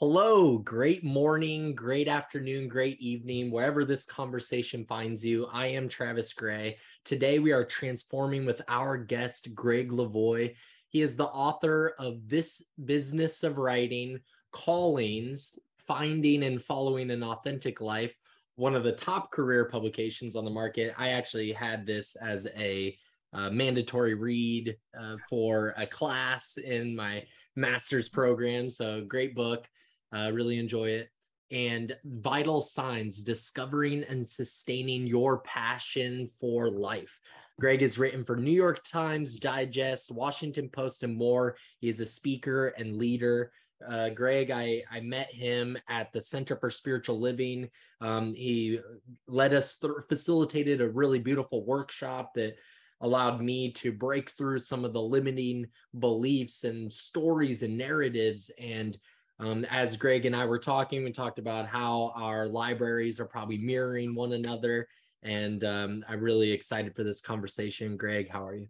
Hello, great morning, great afternoon, great evening, wherever this conversation finds you. I am Travis Gray. Today we are transforming with our guest, Gregg Levoy. He is the author of This Business of Writing, Callings, Finding and Following an Authentic Life, one of the top career publications on the market. I actually had this as a uh, mandatory read uh, for a class in my master's program. So, great book. Uh, really enjoy it. And Vital Signs Discovering and Sustaining Your Passion for Life. Gregg is written for New York Times, Digest, Washington Post, and more. He is a speaker and leader. Uh, Gregg, I, I met him at the Center for Spiritual Living. Um, he led us through, facilitated a really beautiful workshop that allowed me to break through some of the limiting beliefs and stories and narratives and um, as Gregg and I were talking, we talked about how our libraries are probably mirroring one another. And um, I'm really excited for this conversation. Gregg, how are you?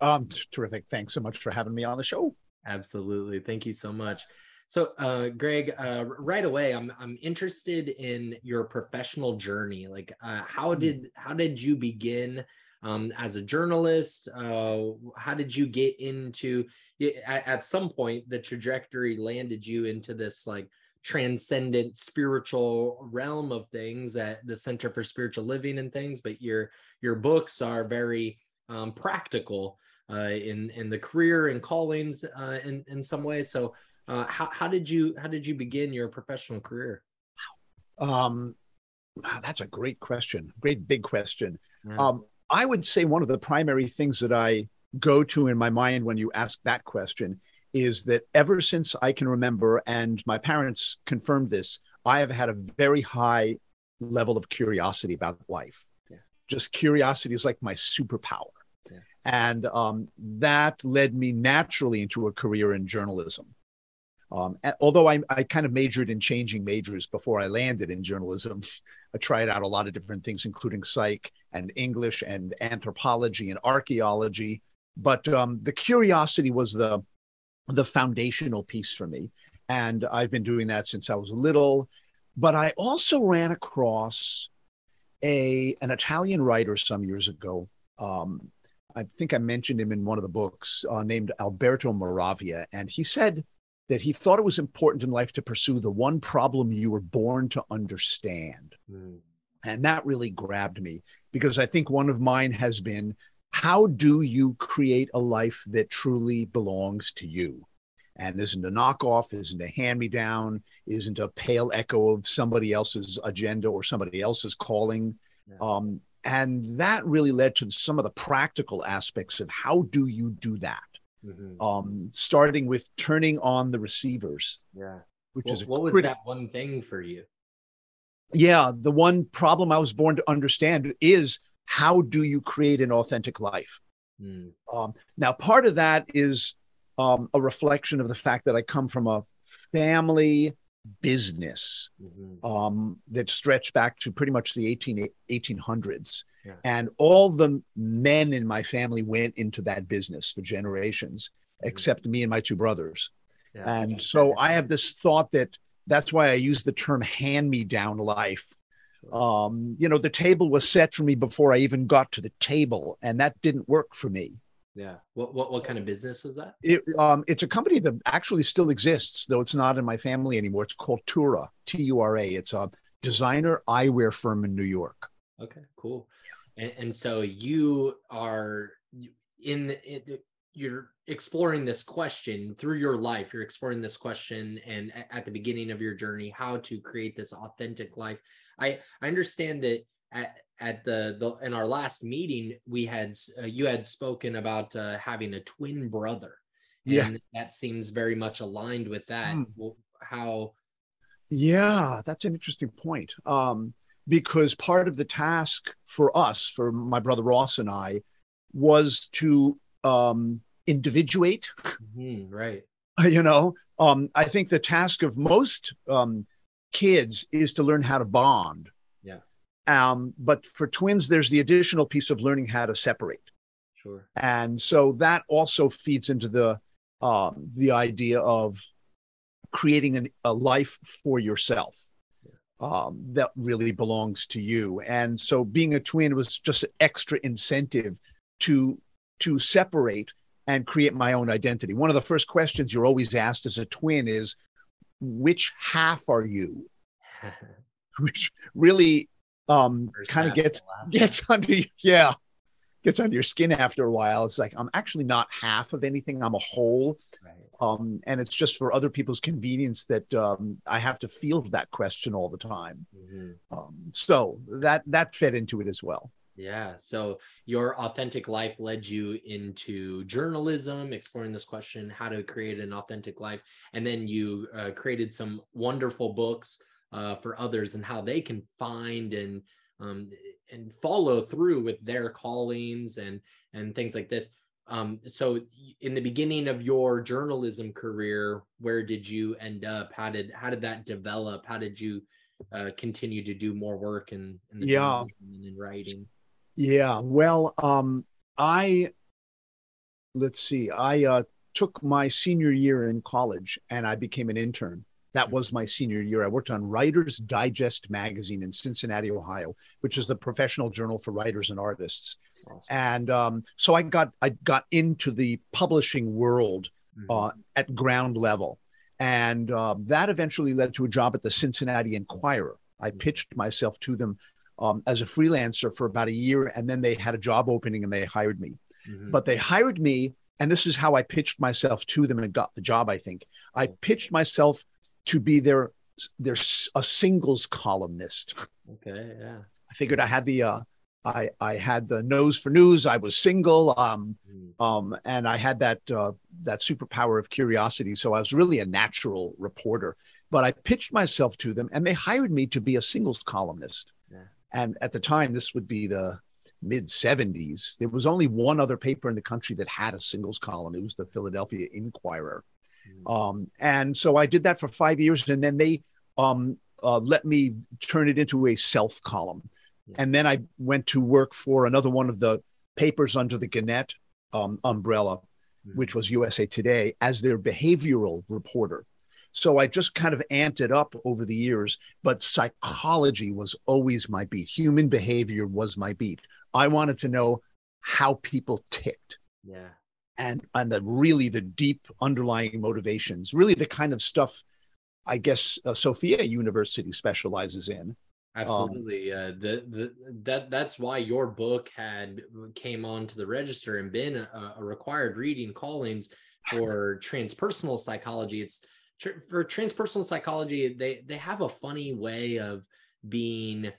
Um, terrific. Thanks so much for having me on the show. Absolutely. Thank you so much. So, uh, Gregg, uh, right away, I'm I'm interested in your professional journey. Like, uh, how hmm. did how did you begin um, as a journalist? Uh, how did you get into at, at some point the trajectory landed you into this like transcendent spiritual realm of things at the Center for Spiritual Living and things, but your your books are very um, practical uh, in in the career and callings uh, in in some way. So, uh, how how did you how did you begin your professional career? Um, wow, that's a great question. Great big question. Yeah. Um, I would say one of the primary things that I go to in my mind when you ask that question is that ever since I can remember, and my parents confirmed this, I have had a very high level of curiosity about life. Yeah. Just curiosity is like my superpower. Yeah. And um, that led me naturally into a career in journalism. Um, although I, I kind of majored in changing majors before I landed in journalism, I tried out a lot of different things, including psych and English and anthropology and archaeology. But um, the curiosity was the the foundational piece for me, and I've been doing that since I was little. But I also ran across a an Italian writer some years ago. Um, I think I mentioned him in one of the books, uh, named Alberto Moravia, and he said that he thought it was important in life to pursue the one problem you were born to understand. Mm. And that really grabbed me because I think one of mine has been how do you create a life that truly belongs to you? And isn't a knockoff, isn't a hand me down, isn't a pale echo of somebody else's agenda or somebody else's calling. Yeah. Um, and that really led to some of the practical aspects of how do you do that? Mm-hmm. um, starting with turning on the receivers. Yeah. Which well, is what was that one thing for you? Yeah, the one problem I was born to understand is how do you create an authentic life? Mm. Um, now, part of that is um, a reflection of the fact that I come from a family business mm-hmm. um, that stretched back to pretty much the 18, 1800s. Yeah. And all the men in my family went into that business for generations, mm-hmm. except me and my two brothers. Yeah. And so I have this thought that that's why I use the term hand me down life. Um, you know, the table was set for me before I even got to the table, and that didn't work for me. Yeah. What, what, what kind of business was that? It, um, it's a company that actually still exists, though it's not in my family anymore. It's called Tura, T U R A. It's a designer eyewear firm in New York. Okay, cool. And, and so you are in, it, you're exploring this question through your life. You're exploring this question, and at the beginning of your journey, how to create this authentic life. I I understand that at at the, the in our last meeting we had uh, you had spoken about uh, having a twin brother. Yeah. That seems very much aligned with that. Mm. well, how? Yeah that's an interesting point. Um, because part of the task for us for my brother ross and i was to um, individuate. Mm-hmm, right. You know um, i think the task of most um, kids is to learn how to bond um, but for twins, there's the additional piece of learning how to separate. Sure. And so that also feeds into the um, the idea of creating an, a life for yourself um, that really belongs to you. And so being a twin was just an extra incentive to to separate and create my own identity. One of the first questions you're always asked as a twin is, which half are you? Which really um, kind of gets gets under yeah gets under your skin after a while. It's like I'm actually not half of anything. I'm a whole. Right. Um, and it's just for other people's convenience that um, I have to field that question all the time. Mm-hmm. Um, so that that fed into it as well. Yeah. So your authentic life led you into journalism, exploring this question, how to create an authentic life, and then you uh, created some wonderful books uh, for others and how they can find and um, and follow through with their callings and and things like this. Um, so in the beginning of your journalism career, where did you end up? How did how did that develop? How did you uh, continue to do more work in, in the yeah. and in writing? Yeah, well, um, I let's see, I uh, took my senior year in college and I became an intern. That was my senior year. I worked on Writer's Digest magazine in Cincinnati, Ohio, which is the professional journal for writers and artists. Awesome. And um, so I got I got into the publishing world mm-hmm. uh, at ground level, and uh, that eventually led to a job at the Cincinnati Enquirer. I mm-hmm. pitched myself to them um, as a freelancer for about a year, and then they had a job opening and they hired me. Mm-hmm. But they hired me, and this is how I pitched myself to them and got the job. I think I pitched myself to be their their a singles columnist. Okay, yeah. I figured I had the uh, I I had the nose for news. I was single, um, mm. um, and I had that uh, that superpower of curiosity. So I was really a natural reporter. But I pitched myself to them, and they hired me to be a singles columnist. Yeah. And at the time, this would be the mid 70s. There was only one other paper in the country that had a singles column. It was the Philadelphia Inquirer. Mm-hmm. Um, and so I did that for five years, and then they um, uh, let me turn it into a self column. And then I went to work for another one of the papers under the Gannett um, umbrella, mm-hmm. which was USA Today, as their behavioral reporter. So I just kind of amped it up over the years, but psychology was always my beat. Human behavior was my beat. I wanted to know how people ticked. Yeah and and the really the deep underlying motivations, really the kind of stuff I guess uh, Sophia University specializes in. Absolutely, um, uh, the the that that's why your book had came onto the register and been a, a required reading callings for transpersonal psychology. It's for transpersonal psychology. They they have a funny way of being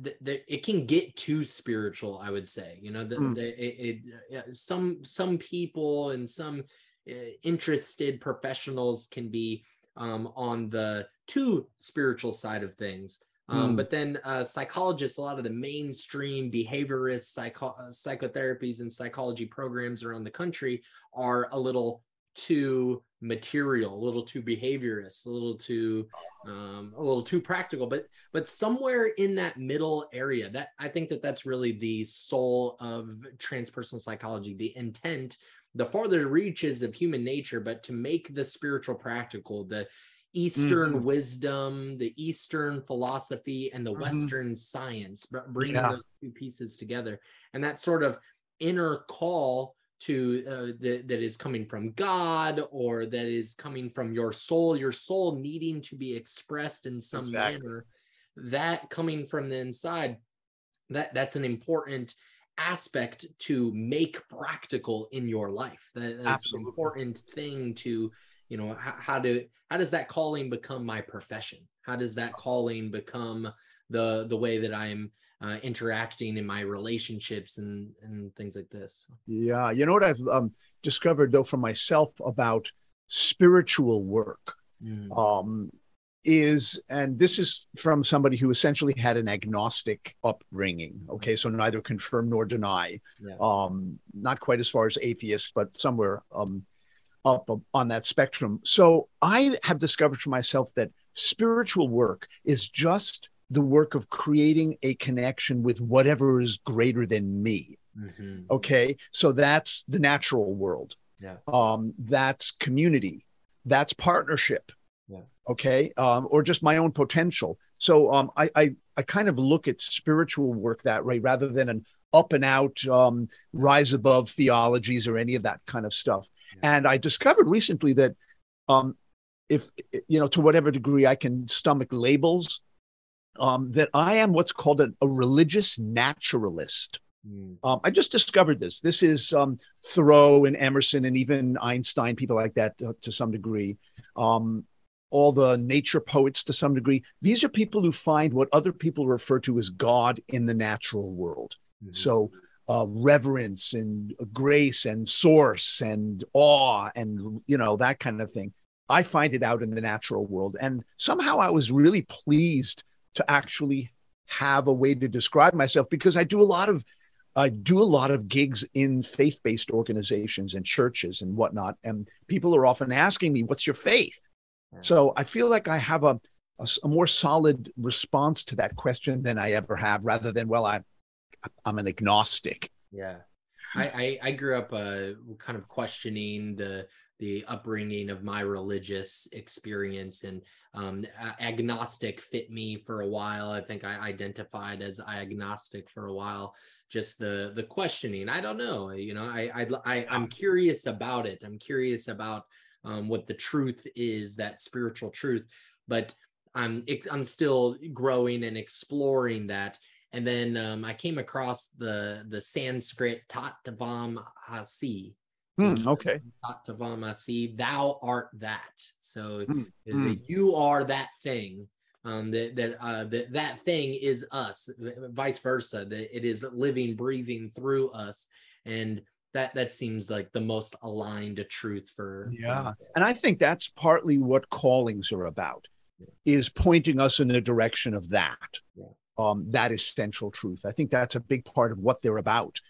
the, the, it can get too spiritual i would say you know the, mm. the it, it, some some people and some uh, interested professionals can be um, on the too spiritual side of things um, mm. but then uh, psychologists a lot of the mainstream behaviorist psycho- uh, psychotherapies and psychology programs around the country are a little too material, a little too behaviorist, a little too um, a little too practical, but but somewhere in that middle area, that I think that that's really the soul of transpersonal psychology, the intent, the farther reaches of human nature, but to make the spiritual practical, the Eastern mm-hmm. wisdom, the Eastern philosophy, and the mm-hmm. Western science, bringing yeah. those two pieces together, and that sort of inner call to uh, that, that is coming from God or that is coming from your soul, your soul needing to be expressed in some exactly. manner, that coming from the inside, that that's an important aspect to make practical in your life. That, that's Absolutely. an important thing to, you know, how, how to how does that calling become my profession? How does that calling become the the way that I'm uh, interacting in my relationships and and things like this. Yeah, you know what I've um, discovered though for myself about spiritual work mm. um, is, and this is from somebody who essentially had an agnostic upbringing. Okay, so neither confirm nor deny. Yeah. Um, not quite as far as atheist, but somewhere um, up on that spectrum. So I have discovered for myself that spiritual work is just the work of creating a connection with whatever is greater than me. Mm-hmm. Okay. So that's the natural world. Yeah. Um, that's community. that's partnership. Yeah. Okay. Um, or just my own potential. So um, I, I I kind of look at spiritual work that way rather than an up and out um, rise above theologies or any of that kind of stuff. Yeah. And I discovered recently that um, if you know to whatever degree I can stomach labels, um, that I am what's called a, a religious naturalist. Mm. Um, I just discovered this. This is um, Thoreau and Emerson and even Einstein, people like that uh, to some degree. Um, all the nature poets to some degree. These are people who find what other people refer to as God in the natural world. Mm-hmm. So, uh, reverence and grace and source and awe and you know that kind of thing. I find it out in the natural world, and somehow I was really pleased to actually have a way to describe myself because I do a lot of I do a lot of gigs in faith based organizations and churches and whatnot. And people are often asking me, What's your faith? So I feel like I have a, a, a, more solid response to that question than I ever have, rather than, Well, I'm I'm an agnostic. Yeah. I, I, I grew up uh, kind of questioning the the upbringing of my religious experience and um, agnostic fit me for a while. I think I identified as agnostic for a while. Just the the questioning i don't know you know i i, I i'm curious about it. I'm curious about um, what the truth is that spiritual truth but i'm i'm still growing and exploring that. And then um, i came across the the sanskrit tattvam asi Hmm, okay. Asi, thou art that. So hmm. you are that thing um, that that uh, that that thing is us, vice versa. That it is living, breathing through us, and that that seems like the most aligned truth for. Yeah, and I think that's partly what callings are about, yeah. is pointing us in the direction of that. Yeah. Um, that essential truth. I think that's a big part of what they're about.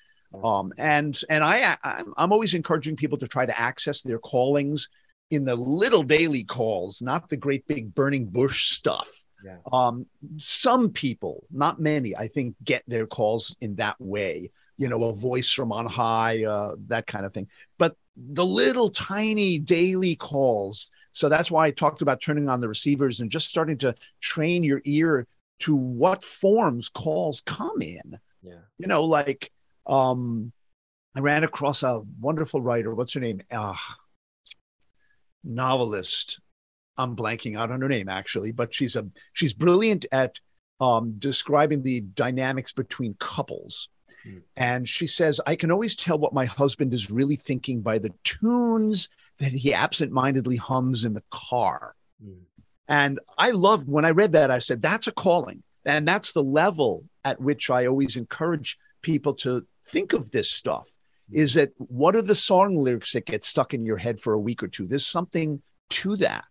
Um, and and I I'm always encouraging people to try to access their callings in the little daily calls, not the great big burning bush stuff. Yeah. Um, some people, not many, I think, get their calls in that way. You know, a voice from on high, uh, that kind of thing. But the little tiny daily calls. So that's why I talked about turning on the receivers and just starting to train your ear to what forms calls come in. Yeah. You know, like um, I ran across a wonderful writer. What's her name? Uh, novelist. I'm blanking out on her name actually, but she's a she's brilliant at um, describing the dynamics between couples. Mm. And she says, I can always tell what my husband is really thinking by the tunes that he absentmindedly hums in the car. Mm. And I loved when I read that, I said, that's a calling. And that's the level at which I always encourage people to think of this stuff is that what are the song lyrics that get stuck in your head for a week or two? There's something to that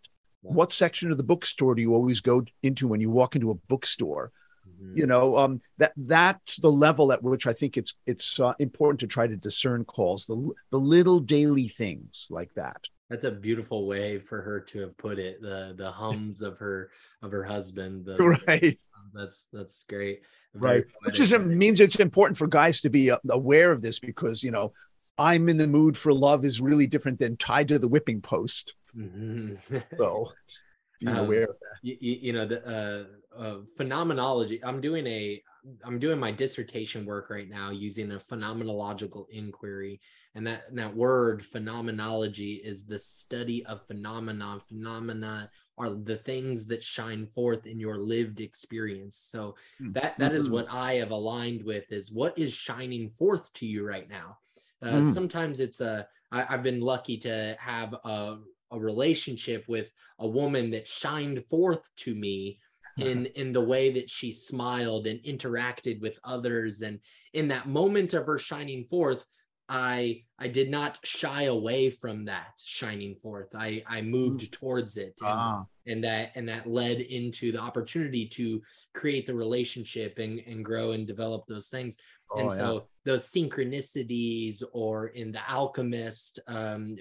what section of the bookstore do you always go into when you walk into a bookstore mm-hmm. you know um, that that's the level at which i think it's it's uh, important to try to discern calls the the little daily things like that that's a beautiful way for her to have put it the the hums of her of her husband the, right that's that's great Very right which is means it's important for guys to be uh, aware of this because you know i'm in the mood for love is really different than tied to the whipping post Mm-hmm. so be um, aware of that. You, you know, the uh, uh, phenomenology. I'm doing a I'm doing my dissertation work right now using a phenomenological inquiry, and that and that word phenomenology is the study of phenomena. Phenomena are the things that shine forth in your lived experience. So hmm. that that is mm-hmm. what I have aligned with is what is shining forth to you right now. Uh, mm. Sometimes it's a I, I've been lucky to have a a relationship with a woman that shined forth to me in in the way that she smiled and interacted with others and in that moment of her shining forth i i did not shy away from that shining forth i i moved mm. towards it and, ah. and that and that led into the opportunity to create the relationship and and grow and develop those things oh, and so yeah. those synchronicities or in the alchemist um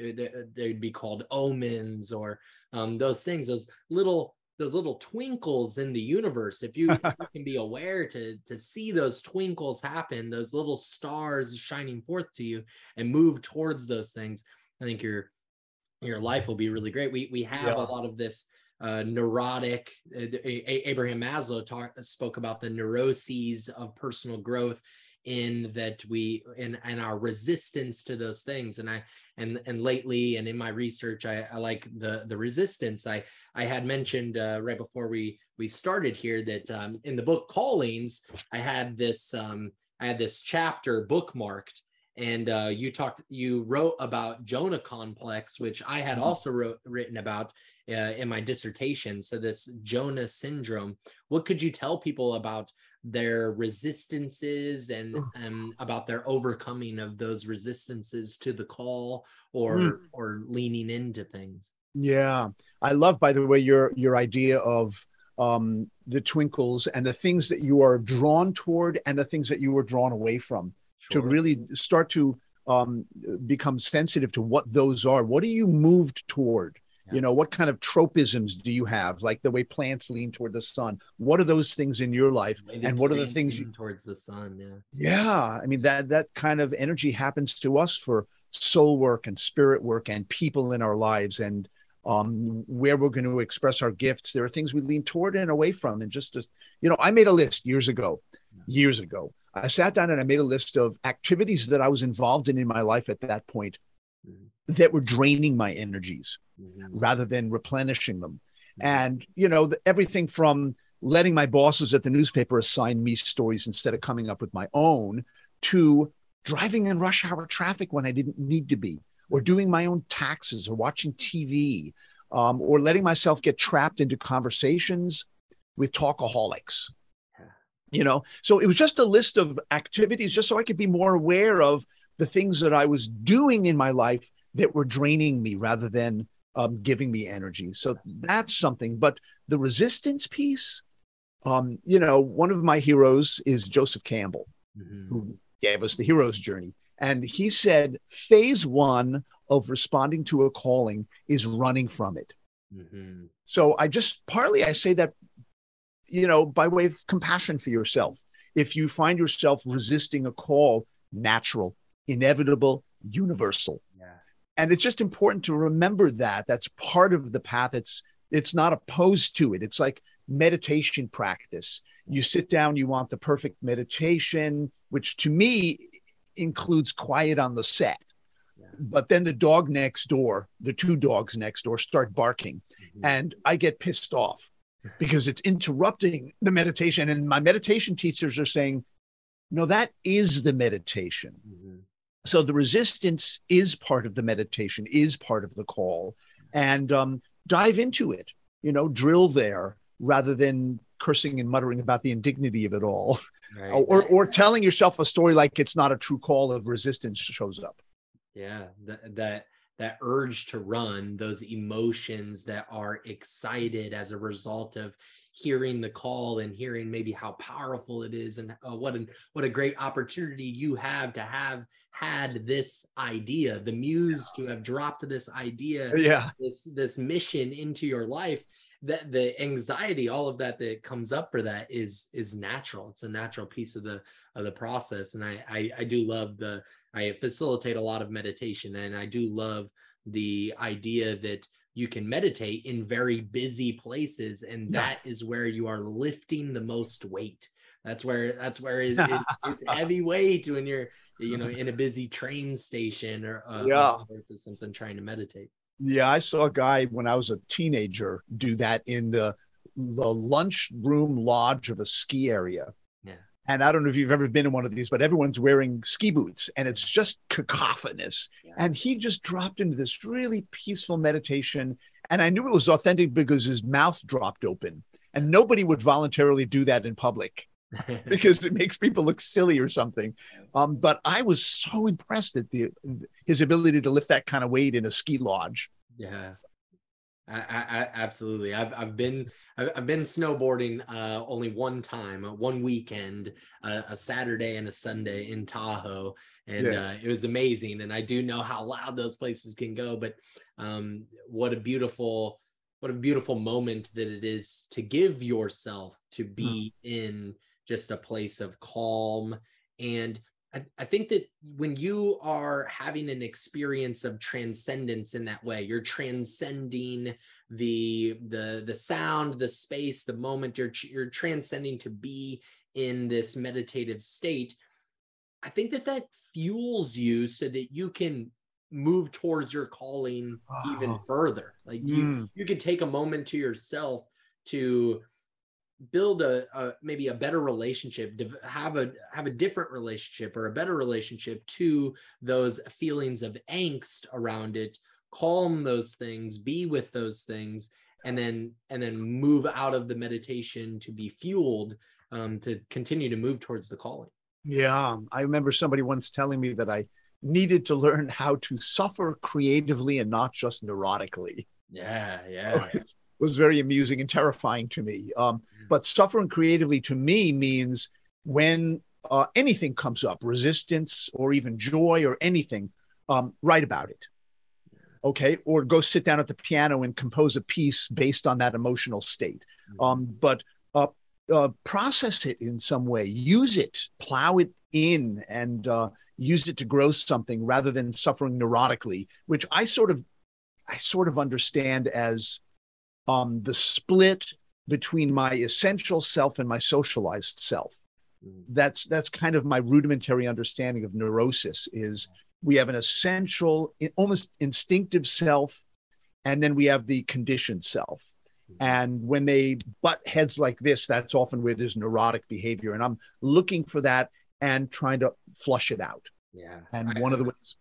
they'd be called omens or um those things those little those little twinkles in the universe if you, if you, can be aware to to see those twinkles happen those little stars shining forth to you and move towards those things i think you're your life will be really great. We we have yeah. a lot of this uh, neurotic. Uh, Abraham Maslow talk, spoke about the neuroses of personal growth in that we in and our resistance to those things. And i and and lately and in my research i, I like the the resistance. I i had mentioned uh, right before we we started here that um, in the book callings i had this um i had this chapter bookmarked. And uh, you talked you wrote about jonah complex which i had mm-hmm. also wrote, written about uh, in my dissertation. So this jonah syndrome what could you tell people about their resistances and um, about their overcoming of those resistances to the call or mm. or leaning into things yeah i love by the way your your idea of um the twinkles and the things that you are drawn toward and the things that you were drawn away from sure. to really start to um, become sensitive to what those are. What are you moved toward? You know, what kind of tropisms do you have? Like the way plants lean toward the sun. What are those things in your life? And what are the things you towards the sun? Yeah. Yeah. I mean, that that kind of energy happens to us for soul work and spirit work and people in our lives and um, where we're going to express our gifts. There are things we lean toward and away from. And just, as, you know, I made a list years ago, years ago. I sat down and I made a list of activities that I was involved in in my life at that point mm-hmm. that were draining my energies mm-hmm. rather than replenishing them. Mm-hmm. And, you know, the, everything from letting my bosses at the newspaper assign me stories instead of coming up with my own to driving in rush hour traffic when I didn't need to be or doing my own taxes or watching TV um, or letting myself get trapped into conversations with talkaholics. You know, so it was just a list of activities just so I could be more aware of the things that I was doing in my life that were draining me rather than um, giving me energy. So that's something. But the resistance piece, um, you know, one of my heroes is Joseph Campbell, mm-hmm. who gave us the hero's journey. And he said, phase one of responding to a calling is running from it. Mm-hmm. So I just partly I say that, you know, by way of compassion for yourself. If you find yourself resisting a call, natural, inevitable, universal. And it's just important to remember that. That's part of the path. It's it's not opposed to it. It's like meditation practice. You sit down, you want the perfect meditation, which to me includes quiet on the set. Yeah. But then the dog next door, the two dogs next door start barking, mm-hmm. and I get pissed off because it's interrupting the meditation. And my meditation teachers are saying, no, that is the meditation. Mm-hmm. So the resistance is part of the meditation, is part of the call, and um, dive into it. You know, drill there rather than cursing and muttering about the indignity of it all. right. or or telling yourself a story like it's not a true call of resistance shows up yeah that that that urge to run those emotions that are excited as a result of hearing the call and hearing maybe how powerful it is and uh, what an what a great opportunity you have to have had this idea the muse to have dropped this idea yeah. this this mission into your life that the anxiety all of that that comes up for that is is natural. It's a natural piece of the of the process. And I, I i do love the i facilitate a lot of meditation and i do love the idea that you can meditate in very busy places and that is where you are lifting the most weight. That's where that's where it, it, it's heavy weight when you're you know in a busy train station or uh, yeah or something trying to meditate yeah, I saw a guy when I was a teenager do that in the the lunchroom lodge of a ski area. Yeah. And I don't know if you've ever been in one of these, but everyone's wearing ski boots and it's just cacophonous. Yeah. And he just dropped into this really peaceful meditation. And I knew it was authentic because his mouth dropped open. And nobody would voluntarily do that in public because it makes people look silly or something. Um, but I was so impressed at the his ability to lift that kind of weight in a ski lodge. Yeah, I, I, absolutely. I've I've been I've been snowboarding uh, only one time, one weekend, uh, a Saturday and a Sunday in Tahoe, and yeah. uh, it was amazing. And I do know how loud those places can go, but um, what a beautiful what a beautiful moment that it is to give yourself to be mm. in just a place of calm and I, I think that when you are having an experience of transcendence in that way, you're transcending the the the sound, the space, the moment. You're you're transcending to be in this meditative state. I think that that fuels you so that you can move towards your calling even further. Like you mm. you could take a moment to yourself to build a, a, maybe a better relationship have a have a different relationship or a better relationship to those feelings of angst around it calm those things be with those things and then and then move out of the meditation to be fueled um, to continue to move towards the calling yeah i remember somebody once telling me that i needed to learn how to suffer creatively and not just neurotically yeah yeah was very amusing and terrifying to me. Um. But suffering creatively to me means when uh, anything comes up, resistance or even joy or anything, um, write about it. Okay. Or go sit down at the piano and compose a piece based on that emotional state. Mm. Um, but uh, uh, process it in some way, use it, plow it in, and uh, use it to grow something rather than suffering neurotically, which I sort of, I sort of understand as um, the split between my essential self and my socialized self. Mm. That's that's kind of my rudimentary understanding of neurosis. Is we have an essential, almost instinctive self, and then we have the conditioned self. Mm. And when they butt heads like this, that's often where there's neurotic behavior. And I'm looking for that and trying to flush it out. Yeah. And one of the ways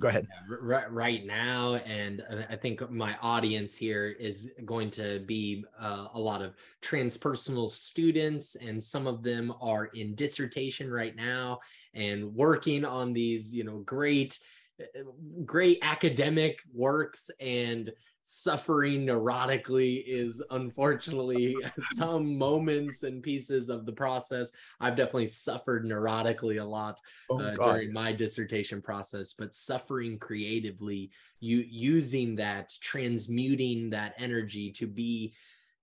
go ahead. Right, now and i think my audience here is going to be uh, a lot of transpersonal students and some of them are in dissertation right now and working on these you know great uh, great academic works and suffering neurotically is unfortunately some moments and pieces of the process. I've definitely suffered neurotically a lot oh, uh, during my dissertation process, but suffering creatively, you using that, transmuting that energy to be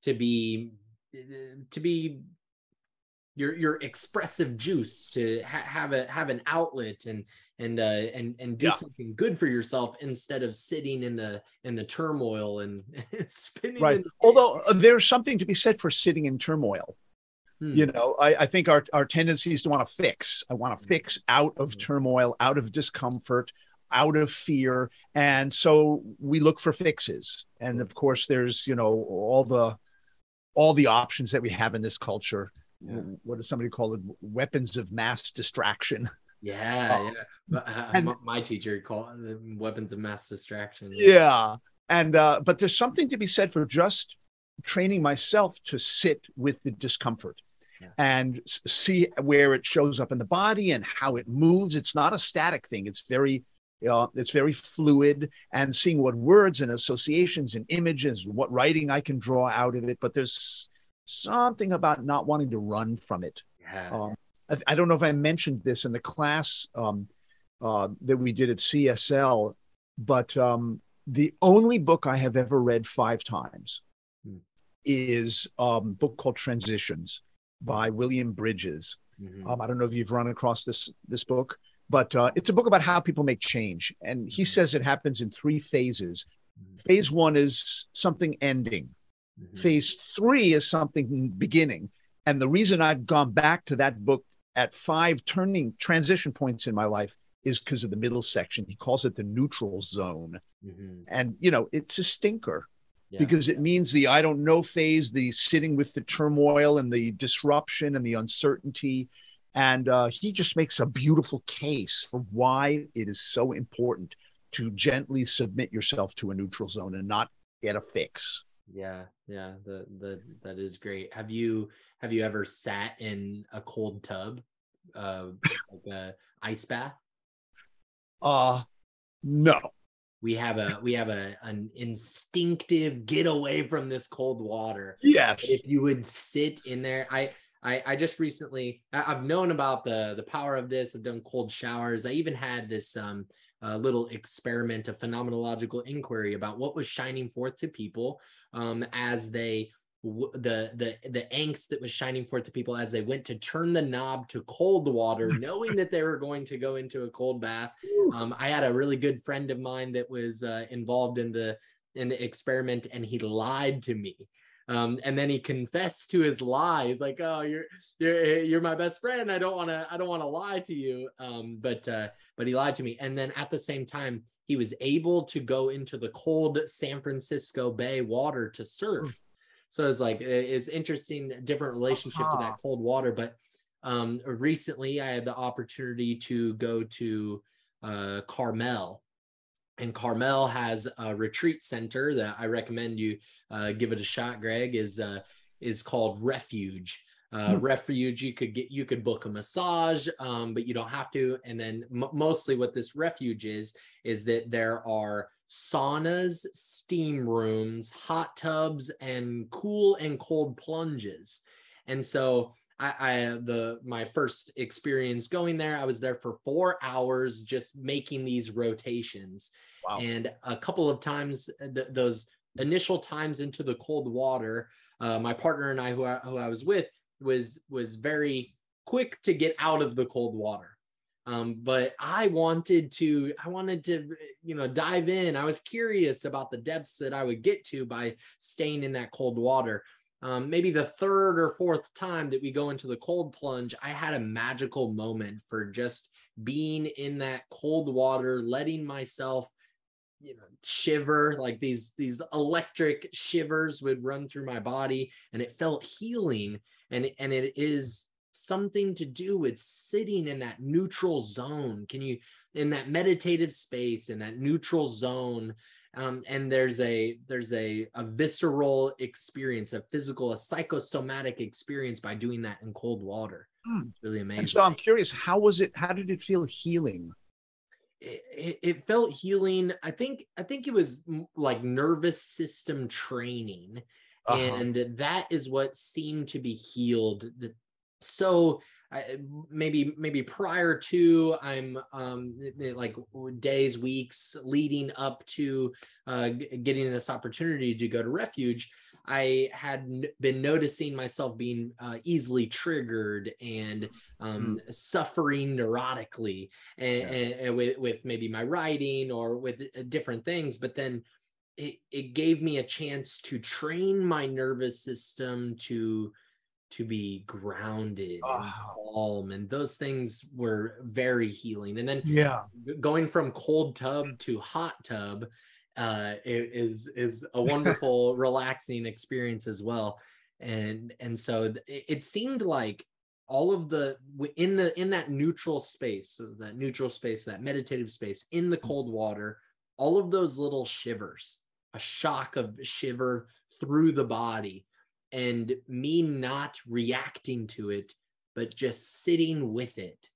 to be uh, to be your your expressive juice to ha- have a have an outlet and and uh, and and do yeah. something good for yourself instead of sitting in the in the turmoil and spinning. Right. Although uh, there's something to be said for sitting in turmoil. Hmm. You know, I, I think our our tendency is to want to fix. I want to hmm. fix out of hmm. turmoil, out of discomfort, out of fear, and so we look for fixes. And of course, there's you know all the all the options that we have in this culture. Yeah. What does somebody call it? Weapons of mass distraction. Yeah, um, yeah. Uh, and, my teacher called them weapons of mass distraction. Yeah, and uh, but there's something to be said for just training myself to sit with the discomfort yeah. and see where it shows up in the body and how it moves. It's not a static thing. It's very uh, it's very fluid and seeing what words and associations and images, what writing I can draw out of it. But there's something about not wanting to run from it. Yeah. Um, I, I, don't know if I mentioned this in the class um, uh, that we did at CSL, but um, the only book I have ever read five times hmm. is um, a book called Transitions by William Bridges. Mm-hmm. Um, I don't know if you've run across this this book, but uh, it's a book about how people make change, and he mm-hmm. says it happens in three phases. Mm-hmm. Phase one is something ending. Mm-hmm. Phase three is something beginning. And the reason I've gone back to that book at five turning transition points in my life is because of the middle section. He calls it the neutral zone. Mm-hmm. And, you know, it's a stinker yeah. because it means the I don't know phase, the sitting with the turmoil and the disruption and the uncertainty. And uh, he just makes a beautiful case for why it is so important to gently submit yourself to a neutral zone and not get a fix. Yeah, yeah, the the that is great. Have you have you ever sat in a cold tub, uh, like a ice bath? Uh no. We have a we have a an instinctive get away from this cold water. Yes. But if you would sit in there, I I, I just recently I've known about the the power of this. I've done cold showers. I even had this um uh, little experiment, a phenomenological inquiry about what was shining forth to people um, as they the the the angst that was shining forth to people as they went to turn the knob to cold water knowing that they were going to go into a cold bath um, i had a really good friend of mine that was uh, involved in the in the experiment and he lied to me um, and then he confessed to his lie. He's like, "Oh, you're you're you're my best friend. I don't want to I don't want to lie to you." Um, but uh, but he lied to me. And then at the same time, he was able to go into the cold San Francisco Bay water to surf. So it's like it's interesting, different relationship uh-huh. to that uh-huh. cold water. But um, recently, I had the opportunity to go to uh, Carmel and Carmel has a retreat center that I recommend you uh, give it a shot. Gregg is uh, is called Refuge. Uh, hmm. Refuge, you could get you could book a massage, um, but you don't have to. And then m- mostly what this refuge is is that there are saunas, steam rooms, hot tubs, and cool and cold plunges. And so I, I the my first experience going there, I was there for four hours just making these rotations. Wow. And a couple of times, uh, th- those initial times into the cold water, uh, my partner and I, who I, who I was with, was was very quick to get out of the cold water. Um, but I wanted to, I wanted to, you know, dive in. I was curious about the depths that I would get to by staying in that cold water. Um, maybe the third or fourth time that we go into the cold plunge, I had a magical moment for just being in that cold water, letting myself you know shiver like these these electric shivers would run through my body and it felt healing and and it is something to do with sitting in that neutral zone. Can you in that meditative space in that neutral zone um, and there's a there's a, a visceral experience a physical a psychosomatic experience by doing that in cold water. Hmm. really amazing. and so i'm curious how was it how did it feel healing? It, it, felt healing. I think i think it was like nervous system training uh-huh. and that is what seemed to be healed so I, maybe maybe prior to i'm um like days weeks leading up to uh getting this opportunity to go to refuge I had been noticing myself being uh, easily triggered and um, mm. suffering neurotically, and, yeah. and, and with, with, maybe my writing or with uh, different things. But then it, it gave me a chance to train my nervous system to to be grounded oh. and calm and those things were very healing and then yeah going from cold tub to hot tub uh, is is a wonderful, relaxing experience as well. And and so it, it seemed like all of the in the in that neutral space, so that neutral space, that meditative space in the cold water, all of those little shivers, a shock of shiver through the body, and me not reacting to it, but just sitting with it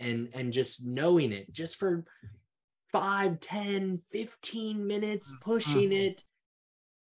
and and just knowing it just for 5 10 15 minutes pushing mm. it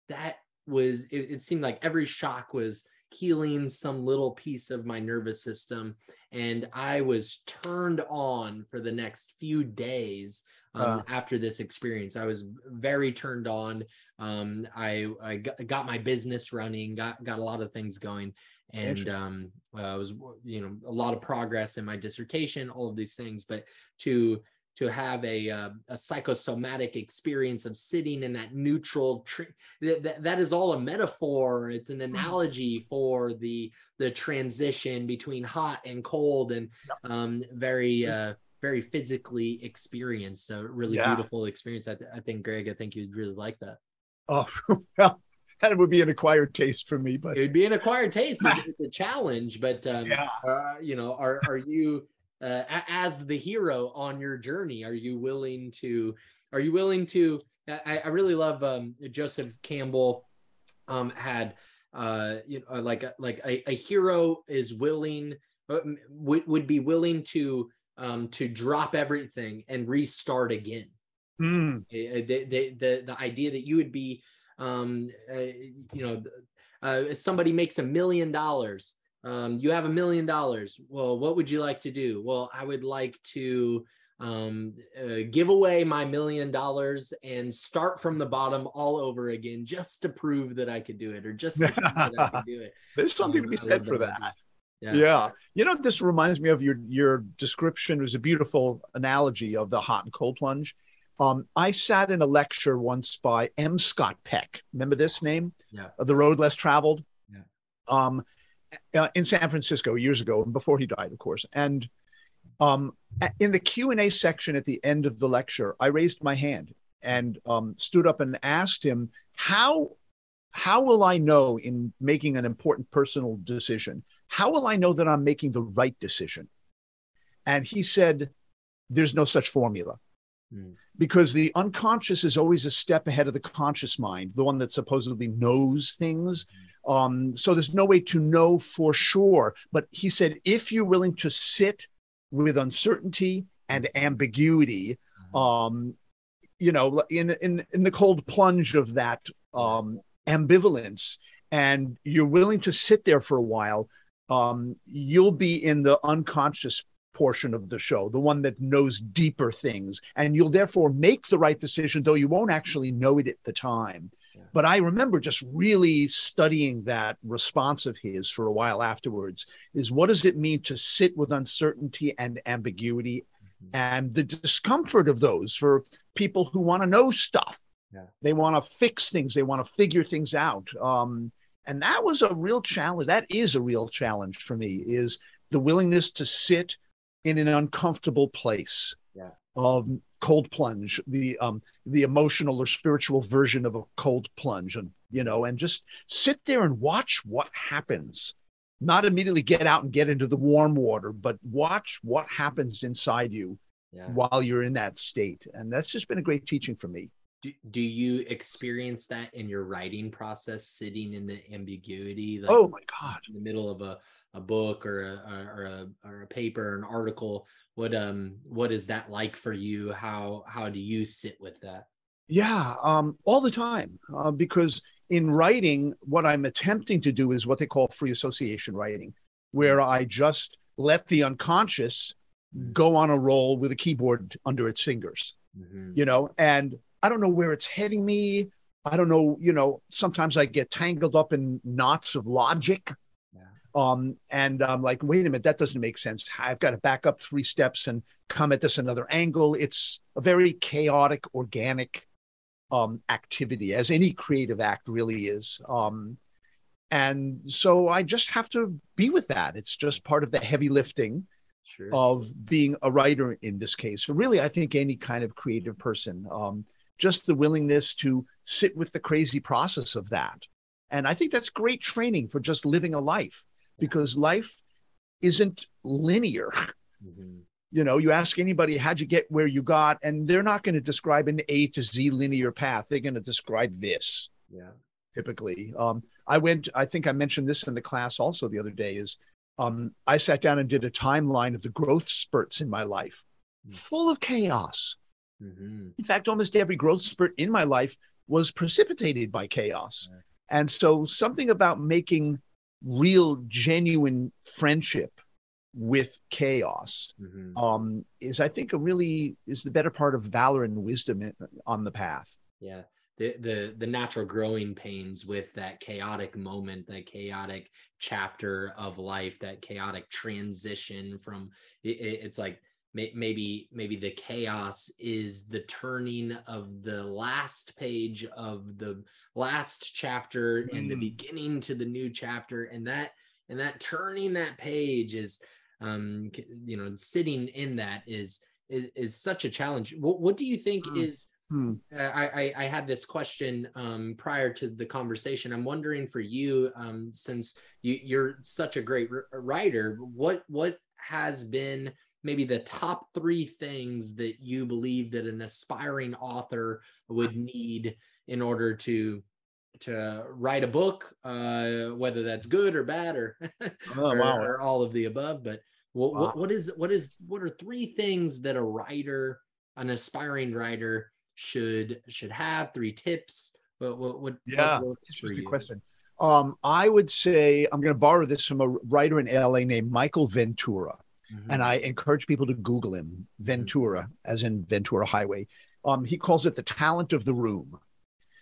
that was it, it, seemed like every shock was healing some little piece of my nervous system and i was turned on for the next few days um, uh. after this experience. I was very turned on. Um, i i got my business running got got a lot of things going and um, uh, was you know a lot of progress in my dissertation all of these things but to to have a, uh, a psychosomatic experience of sitting in that neutral tr- that, that is all a metaphor. It's an mm-hmm. analogy for the the transition between hot and cold and um, very uh, very physically experienced. A really yeah. beautiful experience. I, th- I think gregg i think you'd really like that. Oh well that would be an acquired taste for me but it would be an acquired taste. It's, it's a challenge but um, yeah. Uh, you know are are you uh, as the hero on your journey are you willing to are you willing to i, I really love um, joseph campbell um, had uh, you know like like a, a hero is willing uh, would, would be willing to um, to drop everything and restart again mm. the, the, the, the idea that you would be um, uh, you know uh, somebody makes a million dollars um, you have a million dollars. Well, what would you like to do? Well, I would like to um, uh, give away my million dollars and start from the bottom all over again just to prove that I could do it or just to that I could do it. There's something um, to be said for that. that. Yeah. yeah. You know, this reminds me of your your description. It was a beautiful analogy of the hot and cold plunge. Um, I sat in a lecture once by M. Scott Peck. Remember this name? Yeah. The Road Less Traveled. Yeah. Um, uh, in San Francisco years ago, and before he died, of course. And um, in the Q and A section at the end of the lecture, I raised my hand and um, stood up and asked him how how will I know in making an important personal decision? How will I know that I'm making the right decision? And he said, "There's no such formula." Mm. Because the unconscious is always a step ahead of the conscious mind, the one that supposedly knows things. Um, so there's no way to know for sure. But he said, if you're willing to sit with uncertainty and ambiguity, mm-hmm. um, you know, in, in, in the cold plunge of that um, ambivalence, and you're willing to sit there for a while, um, you'll be in the unconscious portion of the show, the one that knows deeper things. And you'll therefore make the right decision, though you won't actually know it at the time. Yeah. But I remember just really studying that response of his for a while afterwards is what does it mean to sit with uncertainty and ambiguity mm-hmm. and the discomfort of those for people who want to know stuff. Yeah. They want to fix things, they want to figure things out. Um, and that was a real challenge. That is a real challenge for me is the willingness to sit in an uncomfortable place yeah. of cold plunge, the um, the emotional or spiritual version of a cold plunge, and you know, and just sit there and watch what happens. Not immediately get out and get into the warm water, but watch what happens inside you yeah. while you're in that state. And that's just been a great teaching for me. Do, do you experience that in your writing process, sitting in the ambiguity? Like oh my God. In the middle of a a book or a or a or a paper, an article. What um what is that like for you? How how do you sit with that? Yeah, um, all the time. Uh, because in writing, what I'm attempting to do is what they call free association writing, where I just let the unconscious mm-hmm. go on a roll with a keyboard under its fingers. Mm-hmm. You know, and I don't know where it's heading me. I don't know, you know, sometimes I get tangled up in knots of logic um, and I'm like, wait a minute, that doesn't make sense. I've got to back up three steps and come at this another angle. It's a very chaotic, organic um, activity, as any creative act really is. Um, and so I just have to be with that. It's just part of the heavy lifting sure. of being a writer in this case. So really, I think any kind of creative person, um, just the willingness to sit with the crazy process of that. And I think that's great training for just living a life because life isn't linear. Mm-hmm. You know, you ask anybody, how'd you get where you got? And they're not going to describe an A to Z linear path. They're going to describe this. Yeah. Typically. Um, I went, I think I mentioned this in the class also the other day, is um, I sat down and did a timeline of the growth spurts in my life, mm-hmm. full of chaos. Mm-hmm. In fact, almost every growth spurt in my life was precipitated by chaos. Yeah. And so something about making real genuine friendship with chaos mm-hmm. um, is i think a really is the better part of valor and wisdom on the path yeah the the the natural growing pains with that chaotic moment that chaotic chapter of life that chaotic transition from it, it's like maybe maybe the chaos is the turning of the last page of the last chapter mm. and the mm. beginning to the new chapter and that and that turning that page is um you know sitting in that is is, is such a challenge what, what do you think mm. is Hmm. I, I, I had this question um, prior to the conversation. I'm wondering for you, um, since you, you're such a great writer, what what has been maybe the top three things that you believe that an aspiring author would need in order to to write a book uh whether that's good or bad or, oh, or, wow. or all of the above but what, wow. what, what is what is what are three things that a writer an aspiring writer should should have three tips what what, what yeah what works for you? question um i would say i'm going to borrow this from a writer in la named michael ventura Mm-hmm. And I encourage people to Google him, Ventura, mm-hmm. as in Ventura Highway. Um, he calls it the talent of the room.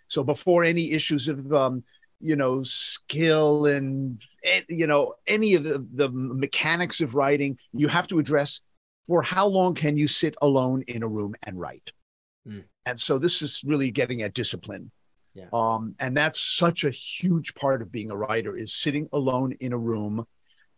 So before any issues of um, you know skill and eh, you know any of the, the mechanics of writing, you have to address for how long can you sit alone in a room and write. Mm. And so this is really getting at discipline. Yeah. Um, and that's such a huge part of being a writer is sitting alone in a room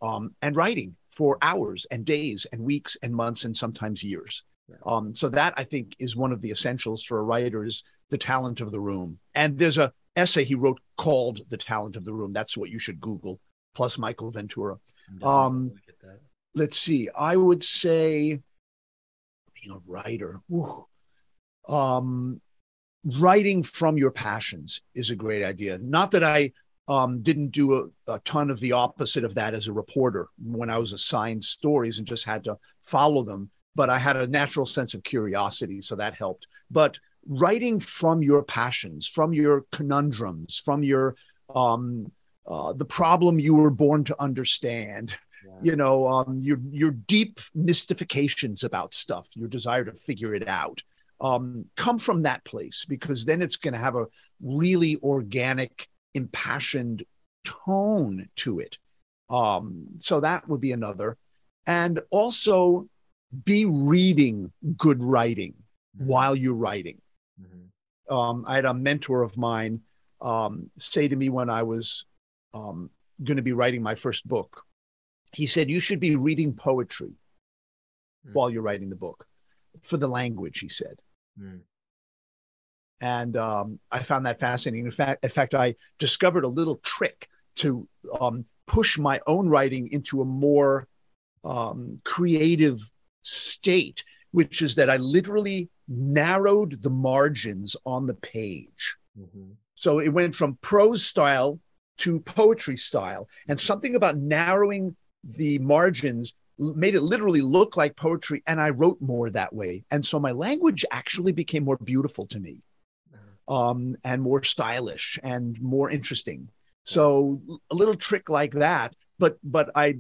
um, and writing for hours and days and weeks and months and sometimes years. Yeah. Um, so that I think is one of the essentials for a writer is the talent of the room. And there's a essay he wrote called The Talent of the Room. That's what you should Google, plus Michael Ventura. Um, let's see. I would say being a writer. Um, writing from your passions is a great idea. Not that I um, didn't do a, a, ton of the opposite of that as a reporter when I was assigned stories and just had to follow them, but I had a natural sense of curiosity, so that helped. But writing from your passions, from your conundrums, from your um, uh, the problem you were born to understand, yeah. you know, um, your your deep mystifications about stuff, your desire to figure it out um, come from that place because then it's going to have a really organic, impassioned tone to it. Um, so that would be another. And also be reading good writing mm-hmm. while you're writing. Mm-hmm. Um, I had a mentor of mine um, say to me when I was um, going to be writing my first book, he said, You should be reading poetry mm-hmm. while you're writing the book for the language, he said. Mm. And um, I found that fascinating. In fact, in fact, I discovered a little trick to um, push my own writing into a more um, creative state, which is that I literally narrowed the margins on the page. Mm-hmm. So it went from prose style to poetry style. And something about narrowing the margins made it literally look like poetry and i wrote more that way and so my language actually became more beautiful to me. Um, and more stylish and more interesting so a little trick like that but but i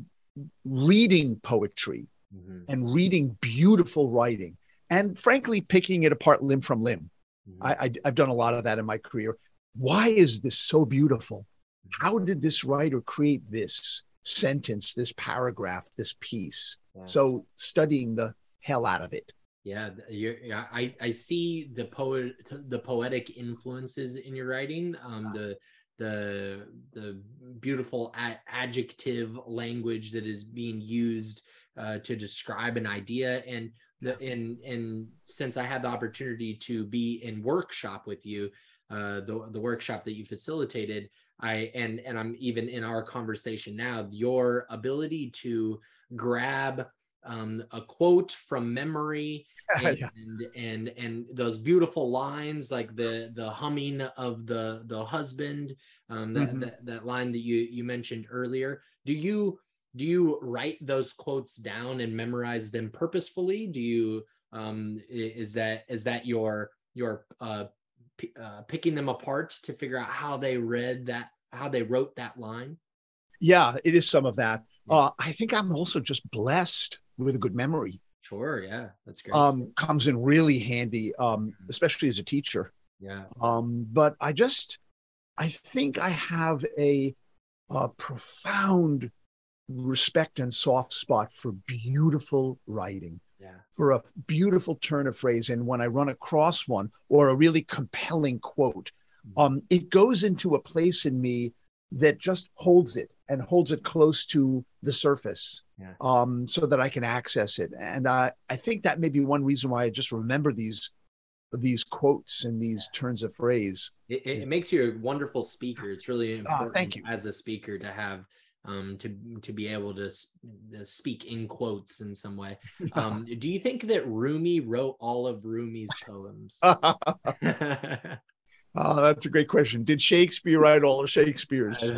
reading poetry mm-hmm. and reading beautiful writing and frankly picking it apart limb from limb mm-hmm. I, I i've done a lot of that in my career why is this so beautiful mm-hmm. how did this writer create this sentence, this paragraph, this piece. So studying the hell out of it. Yeah, yeah. I I see the poet, the poetic influences in your writing. Um, the the the beautiful adjective language that is being used uh, to describe an idea and the and and since I had the opportunity to be in workshop with you, uh, the the workshop that you facilitated, I and and I'm even in our conversation now, your ability to grab um, a quote from memory and, yeah. and, and and those beautiful lines like the the humming of the the husband um, that, mm-hmm. that that line that you you mentioned earlier do you do you write those quotes down and memorize them purposefully do you um is that is that your your uh uh, picking them apart to figure out how they read that, how they wrote that line? Yeah, it is some of that. Uh, I think I'm also just blessed with a good memory. Sure, yeah, that's great. Um, comes in really handy, um, mm-hmm. especially as a teacher. Yeah. Um, but I just, I think I have a, a profound respect and soft spot for beautiful writing yeah. for a beautiful turn of phrase. And when I run across one or a really compelling quote, mm-hmm. um, it goes into a place in me that just holds it and holds it close to the surface yeah. um, so that I can access it. And I, I think that may be one reason why I just remember these these quotes and these yeah. turns of phrase. It, it, makes you a wonderful speaker. It's really ah, important thank you. as a speaker to have um, to to be able to, to, speak in quotes in some way. Um, do you think that Rumi wrote all of Rumi's poems? Oh, that's a great question. Did Shakespeare write all of Shakespeare's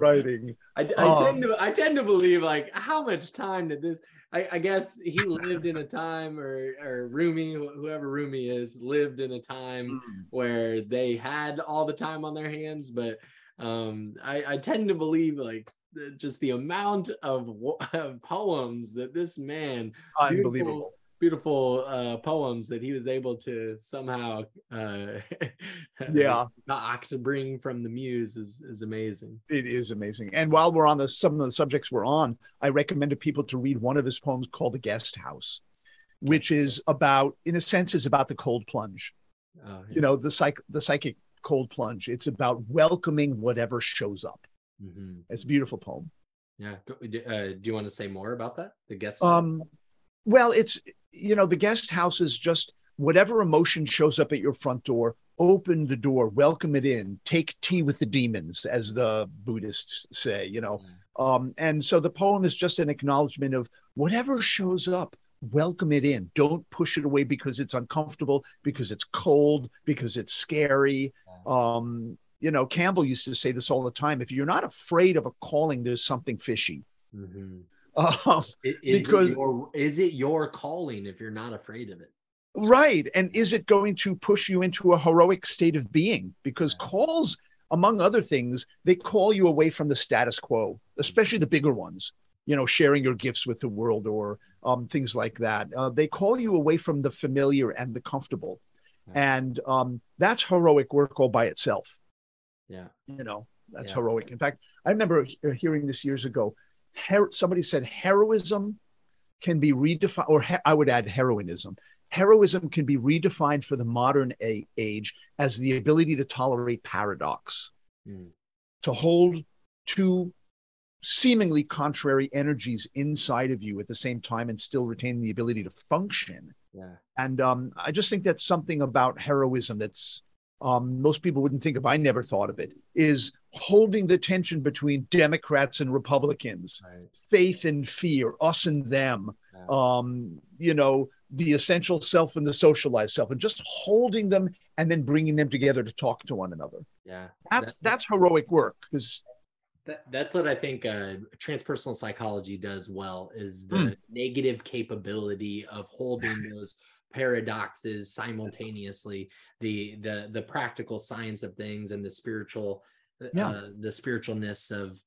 writing? I, I um, tend to I tend to believe like how much time did this? I, I guess he lived in a time, or or Rumi, whoever Rumi is, lived in a time mm. where they had all the time on their hands. But um, I, I tend to believe like just the amount of, of poems that this man unbelievable beautiful uh, poems that he was able to somehow uh, yeah to bring from the muse is is amazing. It is amazing. And while we're on the some of the subjects we're on, I recommend to people to read one of his poems called "The Guest House," which is about, in a sense, is about the cold plunge. Oh, yeah. You know, the psych the psychic cold plunge. It's about welcoming whatever shows up. Mm-hmm. It's a beautiful poem. Yeah. Uh, do you want to say more about that? The guest. Um. Well, it's you know, the guest house is just whatever emotion shows up at your front door, open the door, welcome it in, take tea with the demons, as the Buddhists say, you know. Um, and so the poem is just an acknowledgement of whatever shows up, welcome it in. Don't push it away because it's uncomfortable, because it's cold, because it's scary. Um, you know, Campbell used to say this all the time. If you're not afraid of a calling, there's something fishy. Mm-hmm. Um, is because it your, is it your calling if you're not afraid of it? Right. And is it going to push you into a heroic state of being? Because calls, among other things, they call you away from the status quo, especially the bigger ones, you know, sharing your gifts with the world or um, things like that. Uh, they call you away from the familiar and the comfortable. And um, that's heroic work all by itself. Yeah. You know, that's yeah. heroic. In fact, I remember hearing this years ago her- somebody said heroism can be redefined, or he- I would add heroinism. Heroism can be redefined for the modern a- age as the ability to tolerate paradox, mm. to hold two seemingly contrary energies inside of you at the same time and still retain the ability to function. Yeah. And um, I just think that's something about heroism that's um, most people wouldn't think of, I never thought of it, is holding the tension between Democrats and Republicans, right. faith and fear, us and them, yeah. um, you know, the essential self and the socialized self, and just holding them and then bringing them together to talk to one another. Yeah. That's, that's heroic work because that, that's what I think uh, transpersonal psychology does well is the mm. negative capability of holding those paradoxes simultaneously the the the practical science of things and the spiritual yeah. uh, the spiritualness of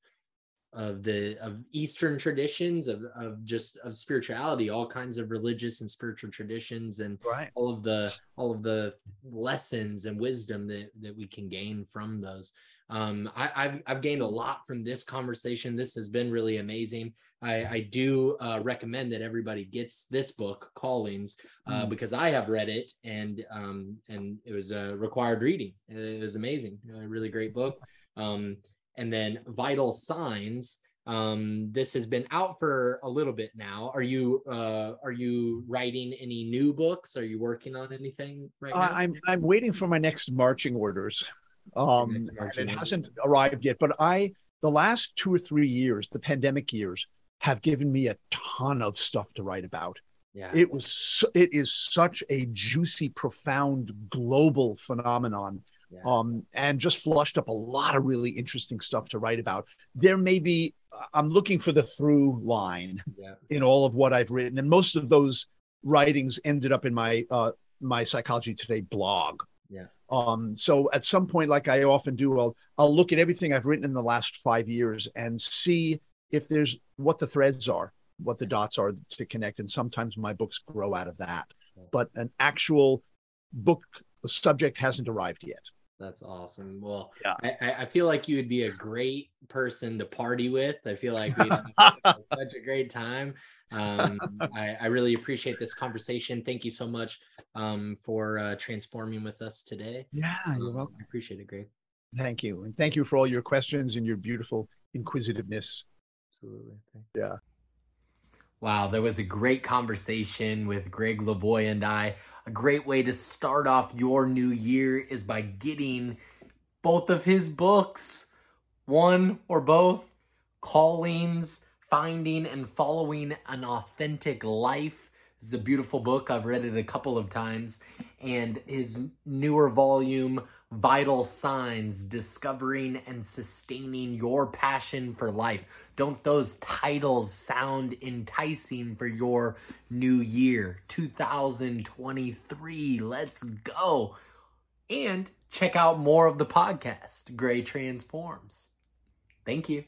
of the of eastern traditions of of just of spirituality all kinds of religious and spiritual traditions and right. all of the all of the lessons and wisdom that that we can gain from those um, I, have I've gained a lot from this conversation. This has been really amazing. I, I do uh, recommend that everybody gets this book, Callings, uh, mm. because I have read it and um, and it was a required reading. It was amazing, a really great book. Um, and then Vital Signs. Um, this has been out for a little bit now. Are you uh, are you writing any new books? Are you working on anything right now? I'm I'm waiting for my next marching orders. Um, it hasn't arrived yet, but I the last two or three years, the pandemic years, have given me a ton of stuff to write about. Yeah. It was it is such a juicy, profound global phenomenon. Yeah. Um, and just flushed up a lot of really interesting stuff to write about. There may be, I'm looking for the through line yeah. in all of what I've written, and most of those writings ended up in my uh, my Psychology Today blog. Yeah. Um, so at some point, like I often do, I'll I'll look at everything I've written in the last five years and see if there's what the threads are, what the dots are to connect. And sometimes my books grow out of that. But an actual book subject hasn't arrived yet. That's awesome. Well, yeah. I, I feel like you would be a great person to party with. I feel like we such a great time. Um, I, I, really appreciate this conversation. Thank you so much um, for uh, transforming with us today. Yeah, you're um, welcome. I appreciate it, Gregg. Thank you. And thank you for all your questions and your beautiful inquisitiveness. Absolutely. Yeah. Wow, that was a great conversation with Gregg Levoy and I. A great way to start off your new year is by getting both of his books, one or both, Callings Finding and Following an Authentic Life. This is a beautiful book. I've read it a couple of times. And his newer volume, Vital Signs Discovering and Sustaining Your Passion for Life. Don't those titles sound enticing for your new year, 2023? Let's go. And check out more of the podcast, Gray Transforms. Thank you.